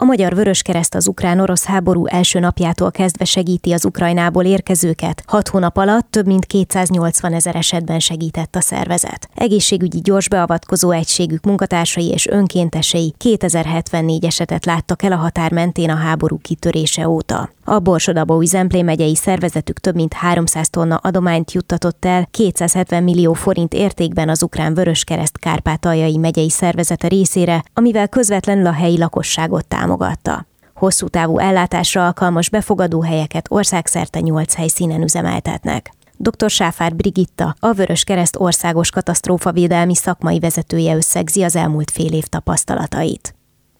A Magyar Vöröskereszt az ukrán-orosz háború első napjától kezdve segíti az Ukrajnából érkezőket. Hat hónap alatt több mint 280 ezer esetben segített a szervezet. Egészségügyi gyors beavatkozó egységük munkatársai és önkéntesei 2074 esetet láttak el a határ mentén a háború kitörése óta. A Borsodabói Zemplé megyei szervezetük több mint 300 tonna adományt juttatott el 270 millió forint értékben az Ukrán Vöröskereszt Kárpátaljai megyei szervezete részére, amivel közvetlenül a helyi lakosságot támogatta. Hosszú távú ellátásra alkalmas befogadó helyeket országszerte 8 helyszínen üzemeltetnek. Dr. Sáfár Brigitta, a Vörös Kereszt országos katasztrófavédelmi szakmai vezetője összegzi az elmúlt fél év tapasztalatait.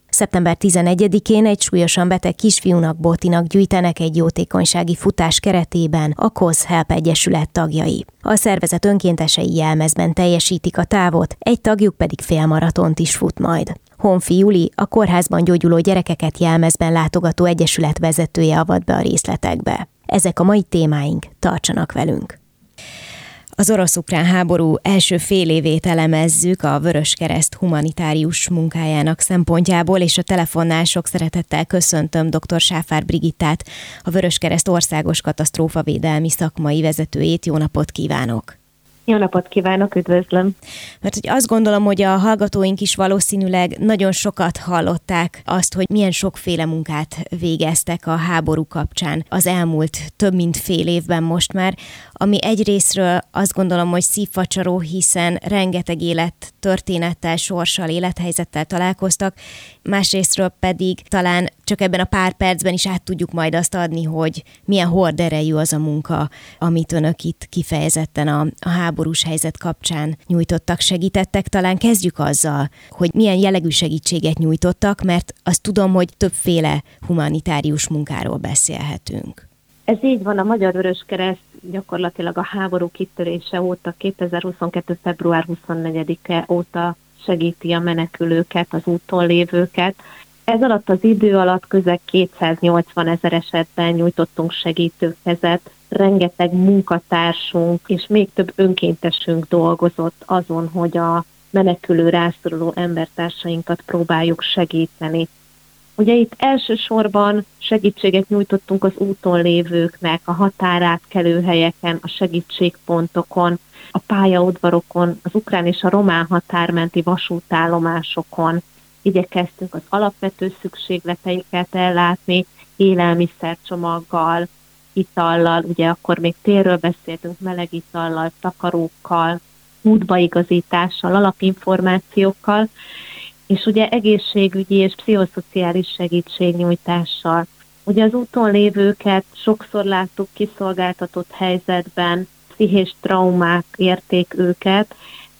Szeptember 11-én egy súlyosan beteg kisfiúnak Botinak gyűjtenek egy jótékonysági futás keretében a COS Help Egyesület tagjai. A szervezet önkéntesei jelmezben teljesítik a távot, egy tagjuk pedig félmaratont is fut majd. Honfi Juli, a kórházban gyógyuló gyerekeket jelmezben látogató egyesület vezetője avat be a részletekbe. Ezek a mai témáink, tartsanak velünk! Az orosz-ukrán háború első fél évét elemezzük a Vörös Kereszt humanitárius munkájának szempontjából, és a telefonnál sok szeretettel köszöntöm dr. Sáfár Brigittát, a Vörös Kereszt országos katasztrófavédelmi szakmai vezetőjét. Jó napot kívánok! Jó napot kívánok, üdvözlöm! Mert hogy azt gondolom, hogy a hallgatóink is valószínűleg nagyon sokat hallották azt, hogy milyen sokféle munkát végeztek a háború kapcsán az elmúlt több mint fél évben most már, ami egyrésztről azt gondolom, hogy szívfacsaró, hiszen rengeteg élet történettel, sorssal, élethelyzettel találkoztak, másrésztről pedig talán csak ebben a pár percben is át tudjuk majd azt adni, hogy milyen horderejű az a munka, amit önök itt kifejezetten a, a háborús helyzet kapcsán nyújtottak, segítettek. Talán kezdjük azzal, hogy milyen jellegű segítséget nyújtottak, mert azt tudom, hogy többféle humanitárius munkáról beszélhetünk. Ez így van, a Magyar Vörös Kereszt gyakorlatilag a háború kitörése óta, 2022. február 24-e óta segíti a menekülőket, az úton lévőket. Ez alatt az idő alatt közel 280 ezer esetben nyújtottunk segítőkezet, rengeteg munkatársunk és még több önkéntesünk dolgozott azon, hogy a menekülő rászoruló embertársainkat próbáljuk segíteni. Ugye itt elsősorban segítséget nyújtottunk az úton lévőknek, a határátkelő helyeken, a segítségpontokon, a pályaudvarokon, az ukrán és a román határmenti vasútállomásokon. Igyekeztünk az alapvető szükségleteiket ellátni, élelmiszercsomaggal, itallal, ugye akkor még térről beszéltünk, meleg itallal, takarókkal, útbaigazítással, alapinformációkkal, és ugye egészségügyi és pszichoszociális segítségnyújtással. Ugye az úton lévőket sokszor láttuk kiszolgáltatott helyzetben, pszichés traumák érték őket,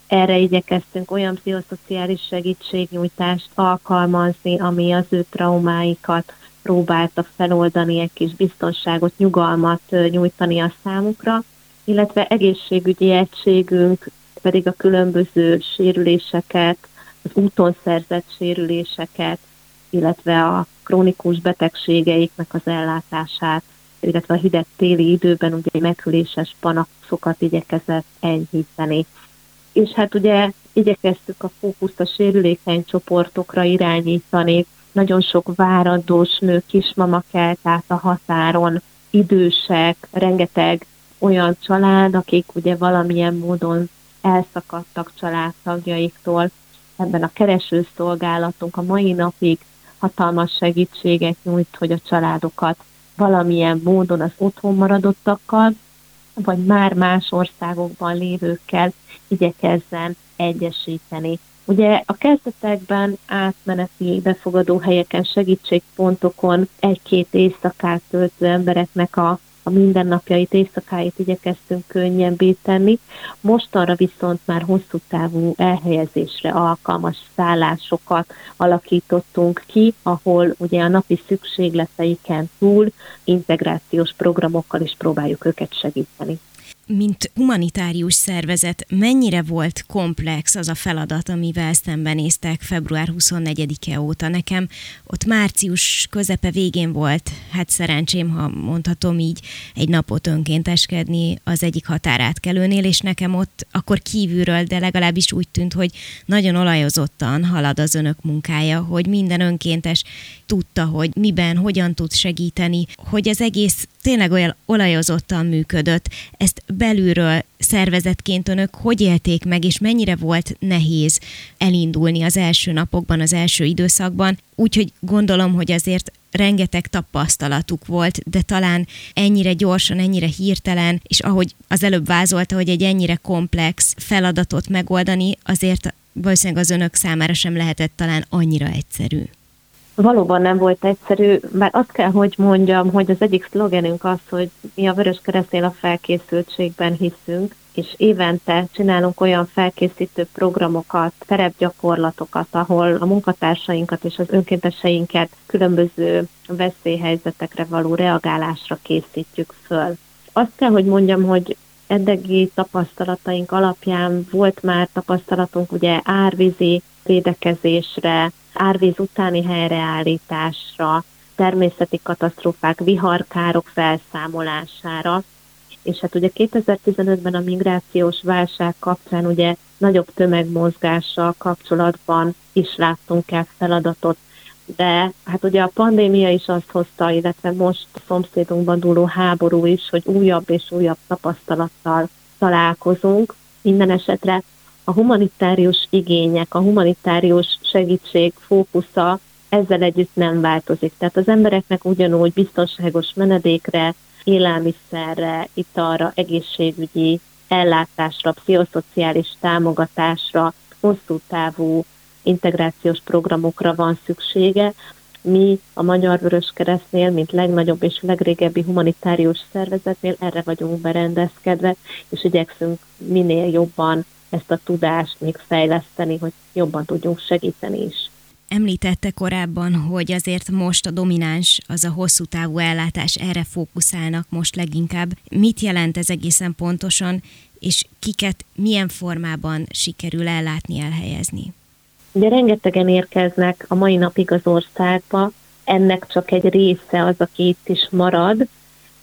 erre igyekeztünk olyan pszichoszociális segítségnyújtást alkalmazni, ami az ő traumáikat próbálta feloldani, egy kis biztonságot, nyugalmat nyújtani a számukra, illetve egészségügyi egységünk pedig a különböző sérüléseket, az úton szerzett sérüléseket, illetve a krónikus betegségeiknek az ellátását, illetve a hideg téli időben ugye meghüléses panaszokat igyekezett enyhíteni. És hát ugye igyekeztük a fókuszt a sérülékeny csoportokra irányítani, nagyon sok váradós nő, kismama kelt át a határon, idősek, rengeteg olyan család, akik ugye valamilyen módon elszakadtak családtagjaiktól, ebben a keresőszolgálatunk a mai napig hatalmas segítséget nyújt, hogy a családokat valamilyen módon az otthon maradottakkal, vagy már más országokban lévőkkel igyekezzen egyesíteni. Ugye a kezdetekben átmeneti befogadó helyeken, segítségpontokon egy-két éjszakát töltő embereknek a, a mindennapjait, éjszakáit igyekeztünk könnyebbé tenni. Mostanra viszont már hosszú távú elhelyezésre alkalmas szállásokat alakítottunk ki, ahol ugye a napi szükségleteiken túl integrációs programokkal is próbáljuk őket segíteni mint humanitárius szervezet, mennyire volt komplex az a feladat, amivel szembenéztek február 24-e óta? Nekem ott március közepe végén volt, hát szerencsém, ha mondhatom így, egy napot önkénteskedni az egyik határátkelőnél, és nekem ott akkor kívülről, de legalábbis úgy tűnt, hogy nagyon olajozottan halad az önök munkája, hogy minden önkéntes tudta, hogy miben, hogyan tud segíteni, hogy az egész tényleg olyan olajozottan működött. Ezt belülről szervezetként önök hogy élték meg, és mennyire volt nehéz elindulni az első napokban, az első időszakban, úgyhogy gondolom, hogy azért rengeteg tapasztalatuk volt, de talán ennyire gyorsan, ennyire hirtelen, és ahogy az előbb vázolta, hogy egy ennyire komplex feladatot megoldani, azért valószínűleg az önök számára sem lehetett talán annyira egyszerű valóban nem volt egyszerű, mert azt kell, hogy mondjam, hogy az egyik szlogenünk az, hogy mi a Vörös Keresztél a felkészültségben hiszünk, és évente csinálunk olyan felkészítő programokat, terepgyakorlatokat, ahol a munkatársainkat és az önkénteseinket különböző veszélyhelyzetekre való reagálásra készítjük föl. Azt kell, hogy mondjam, hogy eddigi tapasztalataink alapján volt már tapasztalatunk ugye árvízi védekezésre, árvíz utáni helyreállításra, természeti katasztrófák, viharkárok felszámolására, és hát ugye 2015-ben a migrációs válság kapcsán ugye nagyobb tömegmozgással kapcsolatban is láttunk el feladatot, de hát ugye a pandémia is azt hozta, illetve most a szomszédunkban dúló háború is, hogy újabb és újabb tapasztalattal találkozunk. Minden esetre a humanitárius igények, a humanitárius segítség fókusza ezzel együtt nem változik. Tehát az embereknek ugyanúgy biztonságos menedékre, élelmiszerre, italra, egészségügyi ellátásra, pszichoszociális támogatásra, hosszú távú integrációs programokra van szüksége. Mi a Magyar Vörös Keresztnél, mint legnagyobb és legrégebbi humanitárius szervezetnél erre vagyunk berendezkedve, és igyekszünk minél jobban ezt a tudást még fejleszteni, hogy jobban tudjunk segíteni is. Említette korábban, hogy azért most a domináns, az a hosszú távú ellátás, erre fókuszálnak most leginkább. Mit jelent ez egészen pontosan, és kiket milyen formában sikerül ellátni, elhelyezni? Ugye rengetegen érkeznek a mai napig az országba, ennek csak egy része az, aki itt is marad.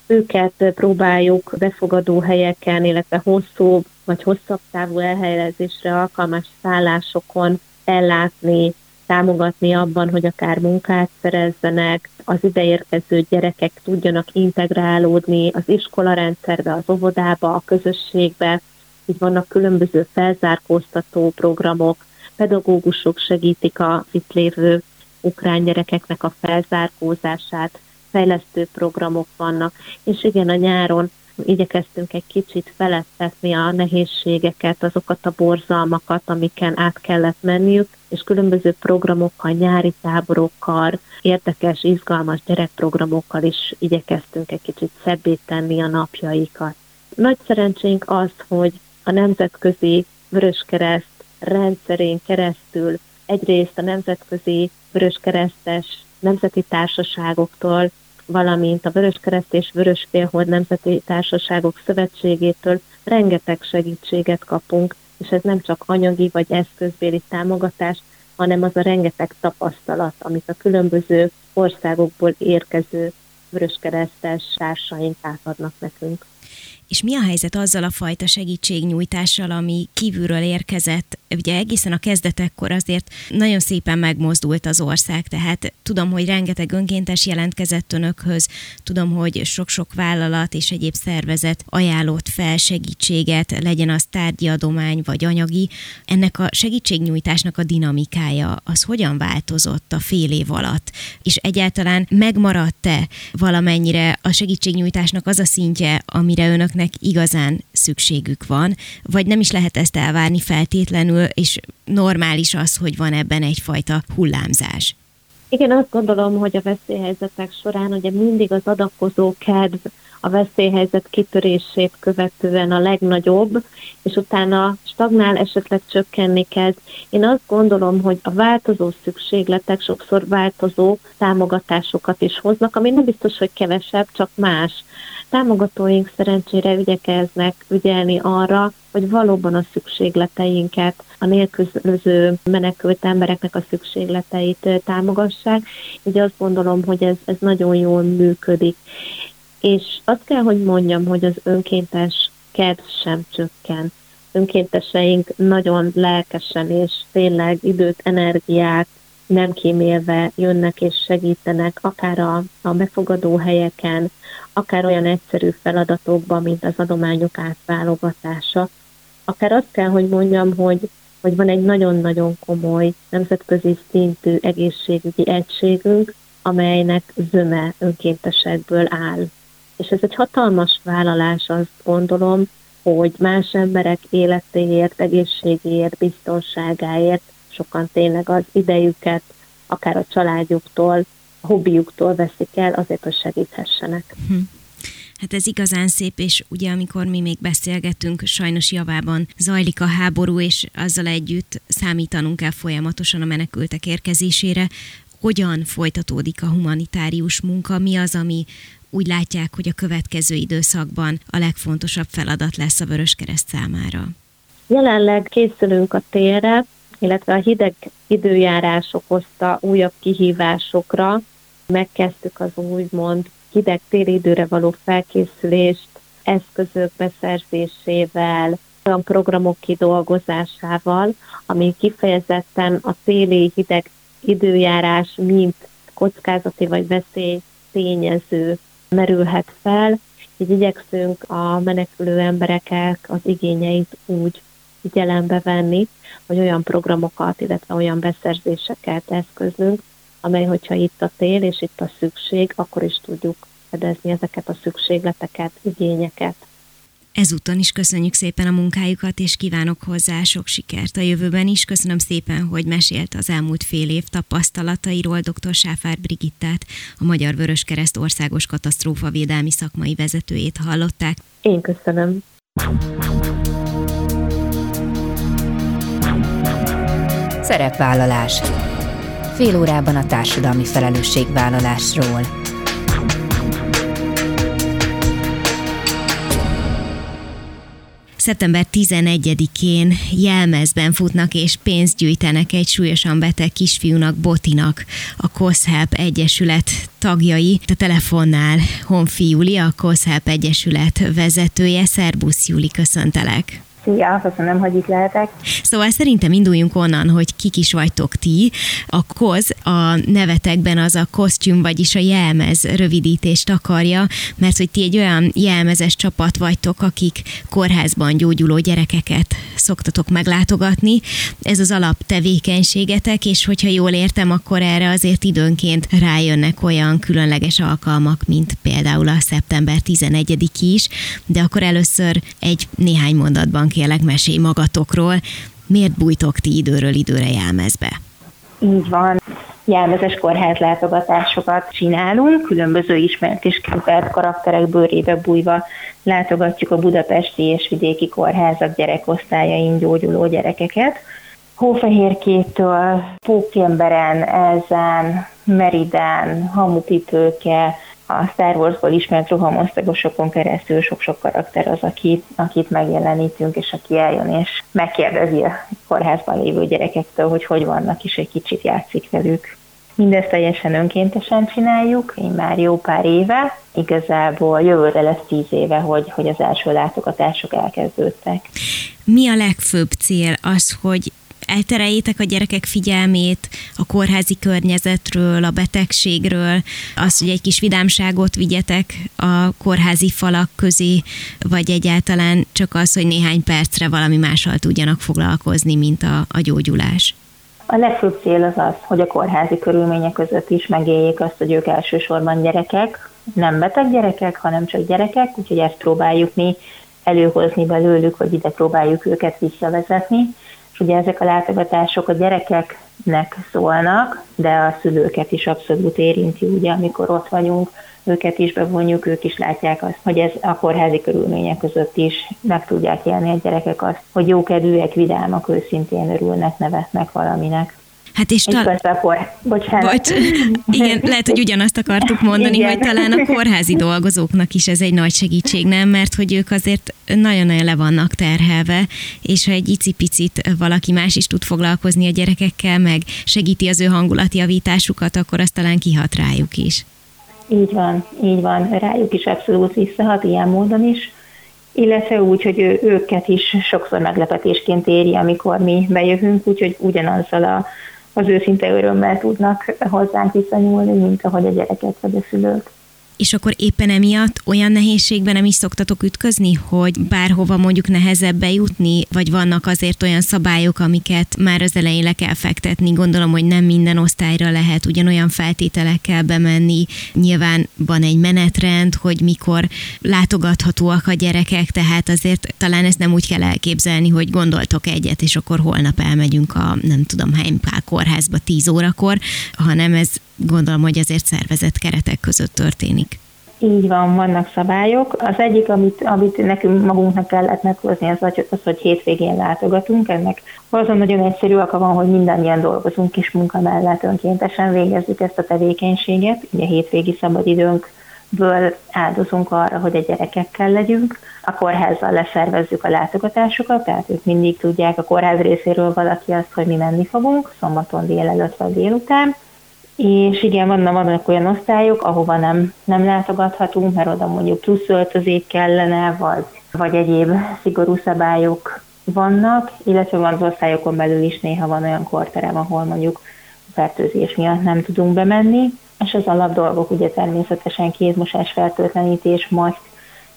Őket próbáljuk befogadó helyeken, illetve hosszú vagy hosszabb távú elhelyezésre alkalmas szállásokon ellátni, támogatni abban, hogy akár munkát szerezzenek, az ideérkező gyerekek tudjanak integrálódni az iskolarendszerbe, az óvodába, a közösségbe. Így vannak különböző felzárkóztató programok, pedagógusok segítik a itt lévő ukrán gyerekeknek a felzárkózását, fejlesztő programok vannak, és igen, a nyáron igyekeztünk egy kicsit felettetni a nehézségeket, azokat a borzalmakat, amiken át kellett menniük, és különböző programokkal, nyári táborokkal, érdekes, izgalmas gyerekprogramokkal is igyekeztünk egy kicsit szebbé tenni a napjaikat. Nagy szerencsénk az, hogy a Nemzetközi Vöröskereszt rendszerén keresztül egyrészt a Nemzetközi Vöröskeresztes nemzeti társaságoktól valamint a Vöröskereszt és Vörösfélhold Nemzeti Társaságok Szövetségétől rengeteg segítséget kapunk, és ez nem csak anyagi vagy eszközbéli támogatás, hanem az a rengeteg tapasztalat, amit a különböző országokból érkező vöröskeresztes társaink átadnak nekünk. És mi a helyzet azzal a fajta segítségnyújtással, ami kívülről érkezett? Ugye egészen a kezdetekkor azért nagyon szépen megmozdult az ország, tehát tudom, hogy rengeteg önkéntes jelentkezett önökhöz, tudom, hogy sok-sok vállalat és egyéb szervezet ajánlott fel segítséget, legyen az tárgyi adomány vagy anyagi. Ennek a segítségnyújtásnak a dinamikája az hogyan változott a fél év alatt? És egyáltalán megmaradt-e valamennyire a segítségnyújtásnak az a szintje, amire önök embereknek igazán szükségük van, vagy nem is lehet ezt elvárni feltétlenül, és normális az, hogy van ebben egyfajta hullámzás. Igen, azt gondolom, hogy a veszélyhelyzetek során ugye mindig az adakozó kedv a veszélyhelyzet kitörését követően a legnagyobb, és utána stagnál, esetleg csökkenni kezd. Én azt gondolom, hogy a változó szükségletek sokszor változó támogatásokat is hoznak, ami nem biztos, hogy kevesebb, csak más. Támogatóink szerencsére ügyekeznek ügyelni arra, hogy valóban a szükségleteinket, a nélkülöző menekült embereknek a szükségleteit támogassák. Így azt gondolom, hogy ez, ez nagyon jól működik. És azt kell, hogy mondjam, hogy az önkéntes kedv sem csökken. Önkénteseink nagyon lelkesen és tényleg időt, energiát nem kímélve jönnek és segítenek, akár a, a befogadó helyeken, akár olyan egyszerű feladatokban, mint az adományok átválogatása. Akár azt kell, hogy mondjam, hogy, hogy van egy nagyon-nagyon komoly nemzetközi szintű egészségügyi egységünk, amelynek zöme önkéntesekből áll. És ez egy hatalmas vállalás, azt gondolom, hogy más emberek életéért, egészségéért, biztonságáért sokan tényleg az idejüket, akár a családjuktól, a hobbiuktól veszik el, azért, hogy segíthessenek. Hm. Hát ez igazán szép, és ugye amikor mi még beszélgetünk, sajnos javában zajlik a háború, és azzal együtt számítanunk kell folyamatosan a menekültek érkezésére. Hogyan folytatódik a humanitárius munka? Mi az, ami úgy látják, hogy a következő időszakban a legfontosabb feladat lesz a Vöröskereszt számára? Jelenleg készülünk a térre, illetve a hideg időjárás okozta újabb kihívásokra. Megkezdtük az úgymond hideg téli időre való felkészülést, eszközök beszerzésével, olyan programok kidolgozásával, ami kifejezetten a téli hideg időjárás, mint kockázati vagy veszély tényező merülhet fel, így igyekszünk a menekülő embereknek az igényeit úgy figyelembe venni, hogy olyan programokat, illetve olyan beszerzéseket eszközünk, amely, hogyha itt a tél és itt a szükség, akkor is tudjuk fedezni ezeket a szükségleteket, igényeket. Ezúton is köszönjük szépen a munkájukat, és kívánok hozzá sok sikert a jövőben is. Köszönöm szépen, hogy mesélt az elmúlt fél év tapasztalatairól dr. Sáfár Brigittát, a Magyar Vöröskereszt országos katasztrófavédelmi szakmai vezetőjét hallották. Én köszönöm. Szerepvállalás. Fél órában a társadalmi felelősségvállalásról. Szeptember 11-én jelmezben futnak és pénzt gyűjtenek egy súlyosan beteg kisfiúnak, Botinak, a COSHELP Egyesület tagjai. A telefonnál Honfi Júli, a COSHELP Egyesület vezetője. Szerbusz Júli, köszöntelek! Szia, köszönöm, hogy itt lehetek. Szóval szerintem induljunk onnan, hogy kik is vagytok ti. A koz a nevetekben az a kosztüm, vagyis a jelmez rövidítést akarja, mert hogy ti egy olyan jelmezes csapat vagytok, akik kórházban gyógyuló gyerekeket szoktatok meglátogatni. Ez az alap tevékenységetek, és hogyha jól értem, akkor erre azért időnként rájönnek olyan különleges alkalmak, mint például a szeptember 11 is, de akkor először egy néhány mondatban kérlek mesélj magatokról, miért bújtok ti időről időre jelmezbe? Így van. Jelmezes kórház látogatásokat csinálunk, különböző ismert és kivert karakterek bőrébe bújva látogatjuk a budapesti és vidéki kórházak gyerekosztályain gyógyuló gyerekeket. Hófehérkétől, Pókemberen, Elzán, Meriden, Hamupipőke, a Star Warsból ismert rohamosztagosokon keresztül sok-sok karakter az, akit, akit megjelenítünk, és aki eljön és megkérdezi a kórházban lévő gyerekektől, hogy hogy vannak, és egy kicsit játszik velük. Mindezt teljesen önkéntesen csináljuk, én már jó pár éve, igazából jövőre lesz tíz éve, hogy, hogy az első látogatások elkezdődtek. Mi a legfőbb cél az, hogy eltereljétek a gyerekek figyelmét a kórházi környezetről, a betegségről, az, hogy egy kis vidámságot vigyetek a kórházi falak közé, vagy egyáltalán csak az, hogy néhány percre valami mással tudjanak foglalkozni, mint a, a gyógyulás? A legfőbb cél az az, hogy a kórházi körülmények között is megéljék azt, hogy ők elsősorban gyerekek, nem beteg gyerekek, hanem csak gyerekek, úgyhogy ezt próbáljuk mi előhozni belőlük, hogy ide próbáljuk őket visszavezetni, és ugye ezek a látogatások a gyerekeknek szólnak, de a szülőket is abszolút érinti, ugye, amikor ott vagyunk, őket is bevonjuk, ők is látják azt, hogy ez a kórházi körülmények között is meg tudják élni a gyerekek azt, hogy jókedvűek, vidámak, őszintén örülnek, nevetnek valaminek. Hát és talán... Bocsánat. Bocs, igen, lehet, hogy ugyanazt akartuk mondani, igen. hogy talán a kórházi dolgozóknak is ez egy nagy segítség, nem? Mert hogy ők azért nagyon-nagyon le vannak terhelve, és ha egy icipicit valaki más is tud foglalkozni a gyerekekkel, meg segíti az ő hangulatjavításukat, akkor az talán kihat rájuk is. Így van, így van. Rájuk is abszolút visszahat ilyen módon is illetve úgy, hogy ő, őket is sokszor meglepetésként éri, amikor mi bejövünk, úgyhogy ugyanazzal a az őszinte örömmel tudnak hozzánk viszonyulni, mint ahogy a gyerekek vagy a szülők. És akkor éppen emiatt olyan nehézségben nem is szoktatok ütközni, hogy bárhova mondjuk nehezebb bejutni, vagy vannak azért olyan szabályok, amiket már az elején le kell fektetni. Gondolom, hogy nem minden osztályra lehet ugyanolyan feltételekkel bemenni. Nyilván van egy menetrend, hogy mikor látogathatóak a gyerekek, tehát azért talán ezt nem úgy kell elképzelni, hogy gondoltok egyet, és akkor holnap elmegyünk a nem tudom, Heimpál kórházba 10 órakor, hanem ez gondolom, hogy azért szervezett keretek között történik. Így van, vannak szabályok. Az egyik, amit, amit nekünk magunknak kellett meghozni, az, az, hogy hétvégén látogatunk. Ennek azon nagyon egyszerű oka van, hogy mindannyian dolgozunk és munka mellett önkéntesen végezzük ezt a tevékenységet. Ugye hétvégi szabadidőnkből áldozunk arra, hogy a gyerekekkel legyünk. A kórházzal leszervezzük a látogatásokat, tehát ők mindig tudják a kórház részéről valaki azt, hogy mi menni fogunk, szombaton délelőtt vagy délután és igen, vannak, vannak olyan osztályok, ahova nem, nem látogathatunk, mert oda mondjuk plusz öltözék kellene, vagy, vagy egyéb szigorú szabályok vannak, illetve van az osztályokon belül is néha van olyan korterem, ahol mondjuk fertőzés miatt nem tudunk bemenni, és az alap dolgok ugye természetesen kézmosás, fertőtlenítés, maszk,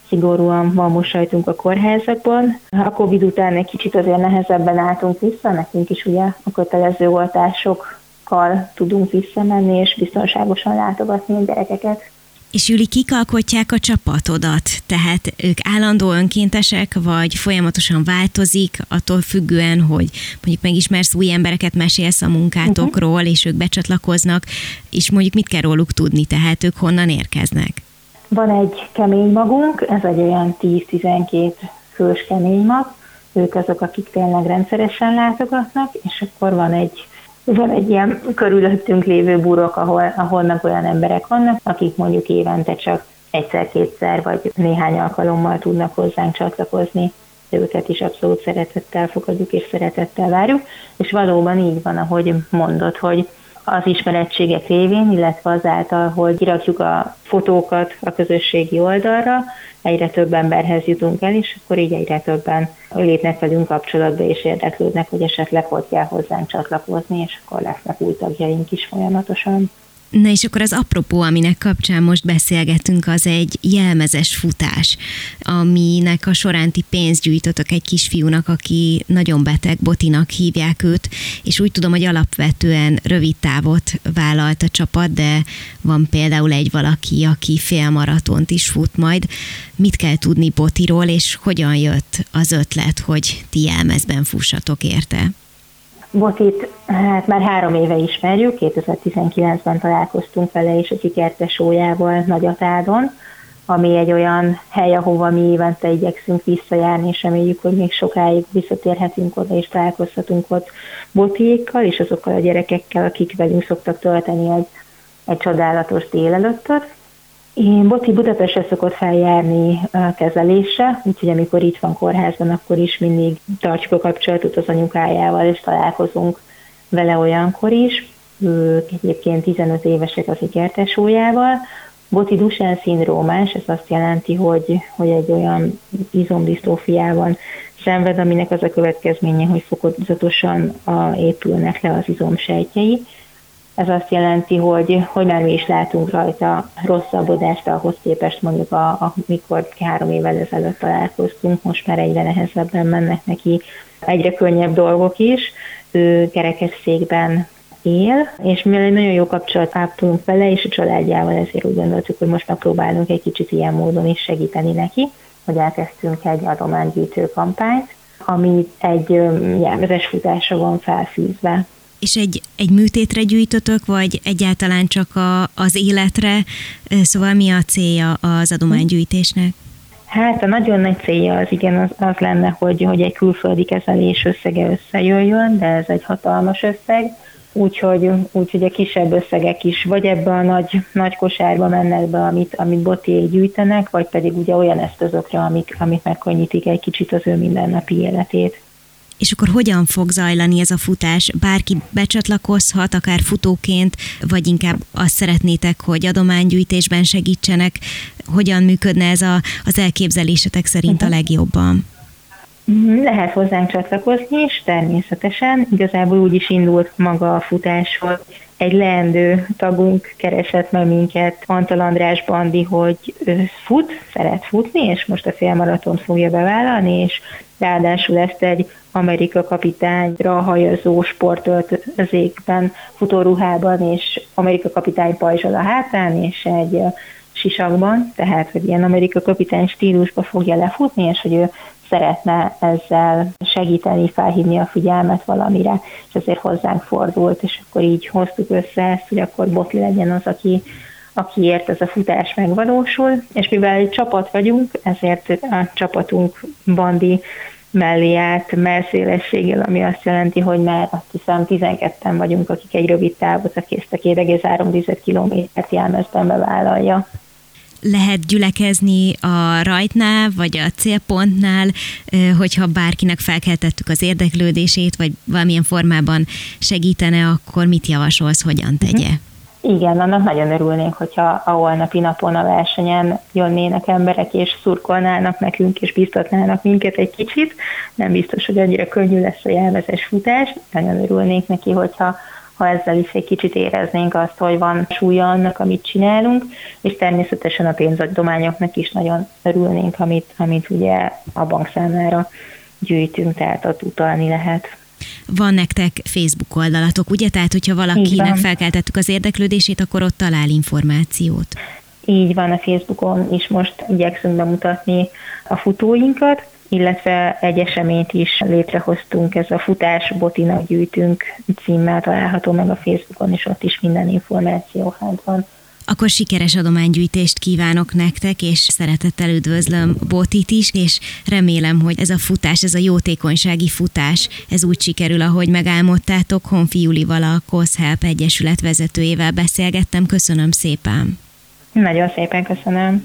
szigorúan van mosajtunk a kórházakban. A Covid után egy kicsit azért nehezebben álltunk vissza, nekünk is ugye a kötelező oltások kal tudunk visszamenni és biztonságosan látogatni a gyerekeket. És Jüli, kik alkotják a csapatodat? Tehát ők állandó önkéntesek, vagy folyamatosan változik, attól függően, hogy mondjuk megismersz új embereket, mesélsz a munkátokról, uh-huh. és ők becsatlakoznak, és mondjuk mit kell róluk tudni, tehát ők honnan érkeznek? Van egy kemény magunk, ez egy olyan 10-12 fős kemény mag, ők azok, akik tényleg rendszeresen látogatnak, és akkor van egy van egy ilyen körülöttünk lévő burok, ahol, ahol olyan emberek vannak, akik mondjuk évente csak egyszer-kétszer vagy néhány alkalommal tudnak hozzánk csatlakozni. Őket is abszolút szeretettel fogadjuk és szeretettel várjuk, és valóban így van, ahogy mondod, hogy az ismerettségek révén, illetve azáltal, hogy kirakjuk a fotókat a közösségi oldalra, egyre több emberhez jutunk el, és akkor így egyre többen lépnek velünk kapcsolatba, és érdeklődnek, hogy esetleg hogy kell hozzánk csatlakozni, és akkor lesznek új tagjaink is folyamatosan. Na és akkor az apropó, aminek kapcsán most beszélgetünk, az egy jelmezes futás, aminek a során ti pénzt gyűjtötök egy kisfiúnak, aki nagyon beteg, Botinak hívják őt, és úgy tudom, hogy alapvetően rövid távot vállalt a csapat, de van például egy valaki, aki félmaratont is fut majd. Mit kell tudni Botiról, és hogyan jött az ötlet, hogy ti jelmezben fussatok érte? Botit hát már három éve ismerjük, 2019-ben találkoztunk vele és egy kertesójával Nagyatádon, ami egy olyan hely, ahova mi évente igyekszünk visszajárni, és reméljük, hogy még sokáig visszatérhetünk oda, és találkozhatunk ott botiékkal, és azokkal a gyerekekkel, akik velünk szoktak tölteni egy, egy csodálatos délelőttöt. Én Boti Budapestre szokott feljárni a kezelésre, úgyhogy amikor itt van kórházban, akkor is mindig tartjuk a kapcsolatot az anyukájával, és találkozunk vele olyankor is. Ők egyébként 15 évesek az ikertesójával. Boti Duchenne szindrómás, ez azt jelenti, hogy, hogy egy olyan izomdisztófiában szenved, aminek az a következménye, hogy fokozatosan a, épülnek le az izomsejtjei, ez azt jelenti, hogy, hogy már mi is látunk rajta rosszabbodást ahhoz képest mondjuk, a, amikor három évvel ezelőtt találkoztunk, most már egyre nehezebben mennek neki egyre könnyebb dolgok is. Ő székben él, és mivel egy nagyon jó kapcsolat ápolunk vele, és a családjával ezért úgy gondoltuk, hogy most megpróbálunk egy kicsit ilyen módon is segíteni neki, hogy elkezdtünk egy adománygyűjtő kampányt, ami egy jelmezes futásra van felfűzve. És egy, egy műtétre gyűjtötök, vagy egyáltalán csak a, az életre? Szóval mi a célja az adománygyűjtésnek? Hát a nagyon nagy célja az igen az, az lenne, hogy, hogy egy külföldi kezelés összege összejöjjön, de ez egy hatalmas összeg, úgyhogy, úgyhogy a kisebb összegek is vagy ebbe a nagy, nagy kosárba mennek be, amit, amit botiék gyűjtenek, vagy pedig ugye olyan eszközökre, amik, amik megkönnyítik egy kicsit az ő mindennapi életét. És akkor hogyan fog zajlani ez a futás? Bárki becsatlakozhat, akár futóként, vagy inkább azt szeretnétek, hogy adománygyűjtésben segítsenek? Hogyan működne ez a, az elképzelésetek szerint a mhm. legjobban? Lehet hozzánk csatlakozni is, természetesen. Igazából úgy is indult maga a futás, hogy egy leendő tagunk keresett meg minket, Antal András Bandi, hogy fut, szeret futni, és most a félmaraton fogja bevállalni, és ráadásul ezt egy Amerika kapitányra hajazó sportöltözékben, futóruhában, és Amerika kapitány pajzsal a hátán, és egy sisakban, tehát hogy ilyen Amerika kapitány stílusba fogja lefutni, és hogy ő szeretne ezzel segíteni, felhívni a figyelmet valamire, és ezért hozzánk fordult, és akkor így hoztuk össze ezt, hogy akkor Botli legyen az, aki akiért ez a futás megvalósul, és mivel egy csapat vagyunk, ezért a csapatunk bandi mellé állt melszélességgel, ami azt jelenti, hogy már azt hiszem 12-en vagyunk, akik egy rövid távot, aki ezt a 2,3 kilométert jelmezben bevállalja lehet gyülekezni a rajtnál, vagy a célpontnál, hogyha bárkinek felkeltettük az érdeklődését, vagy valamilyen formában segítene, akkor mit javasolsz, hogyan tegye? Igen, annak nagyon örülnénk, hogyha a holnapi napon a versenyen jönnének emberek, és szurkolnának nekünk, és biztatnának minket egy kicsit. Nem biztos, hogy annyira könnyű lesz a jelmezes futás. Nagyon örülnénk neki, hogyha ha ezzel is egy kicsit éreznénk azt, hogy van súlya annak, amit csinálunk, és természetesen a pénzadományoknak is nagyon örülnénk, amit, amit ugye a bank számára gyűjtünk, tehát ott utalni lehet. Van nektek Facebook oldalatok, ugye? Tehát, hogyha valakinek felkeltettük az érdeklődését, akkor ott talál információt. Így van, a Facebookon is most igyekszünk bemutatni a futóinkat, illetve egy eseményt is létrehoztunk, ez a Futás Botinak gyűjtünk címmel található meg a Facebookon, és ott is minden információ hát van. Akkor sikeres adománygyűjtést kívánok nektek, és szeretettel üdvözlöm Botit is, és remélem, hogy ez a futás, ez a jótékonysági futás, ez úgy sikerül, ahogy megálmodtátok. Honfi Julival, a COSHELP Egyesület vezetőjével beszélgettem. Köszönöm szépen! Nagyon szépen köszönöm!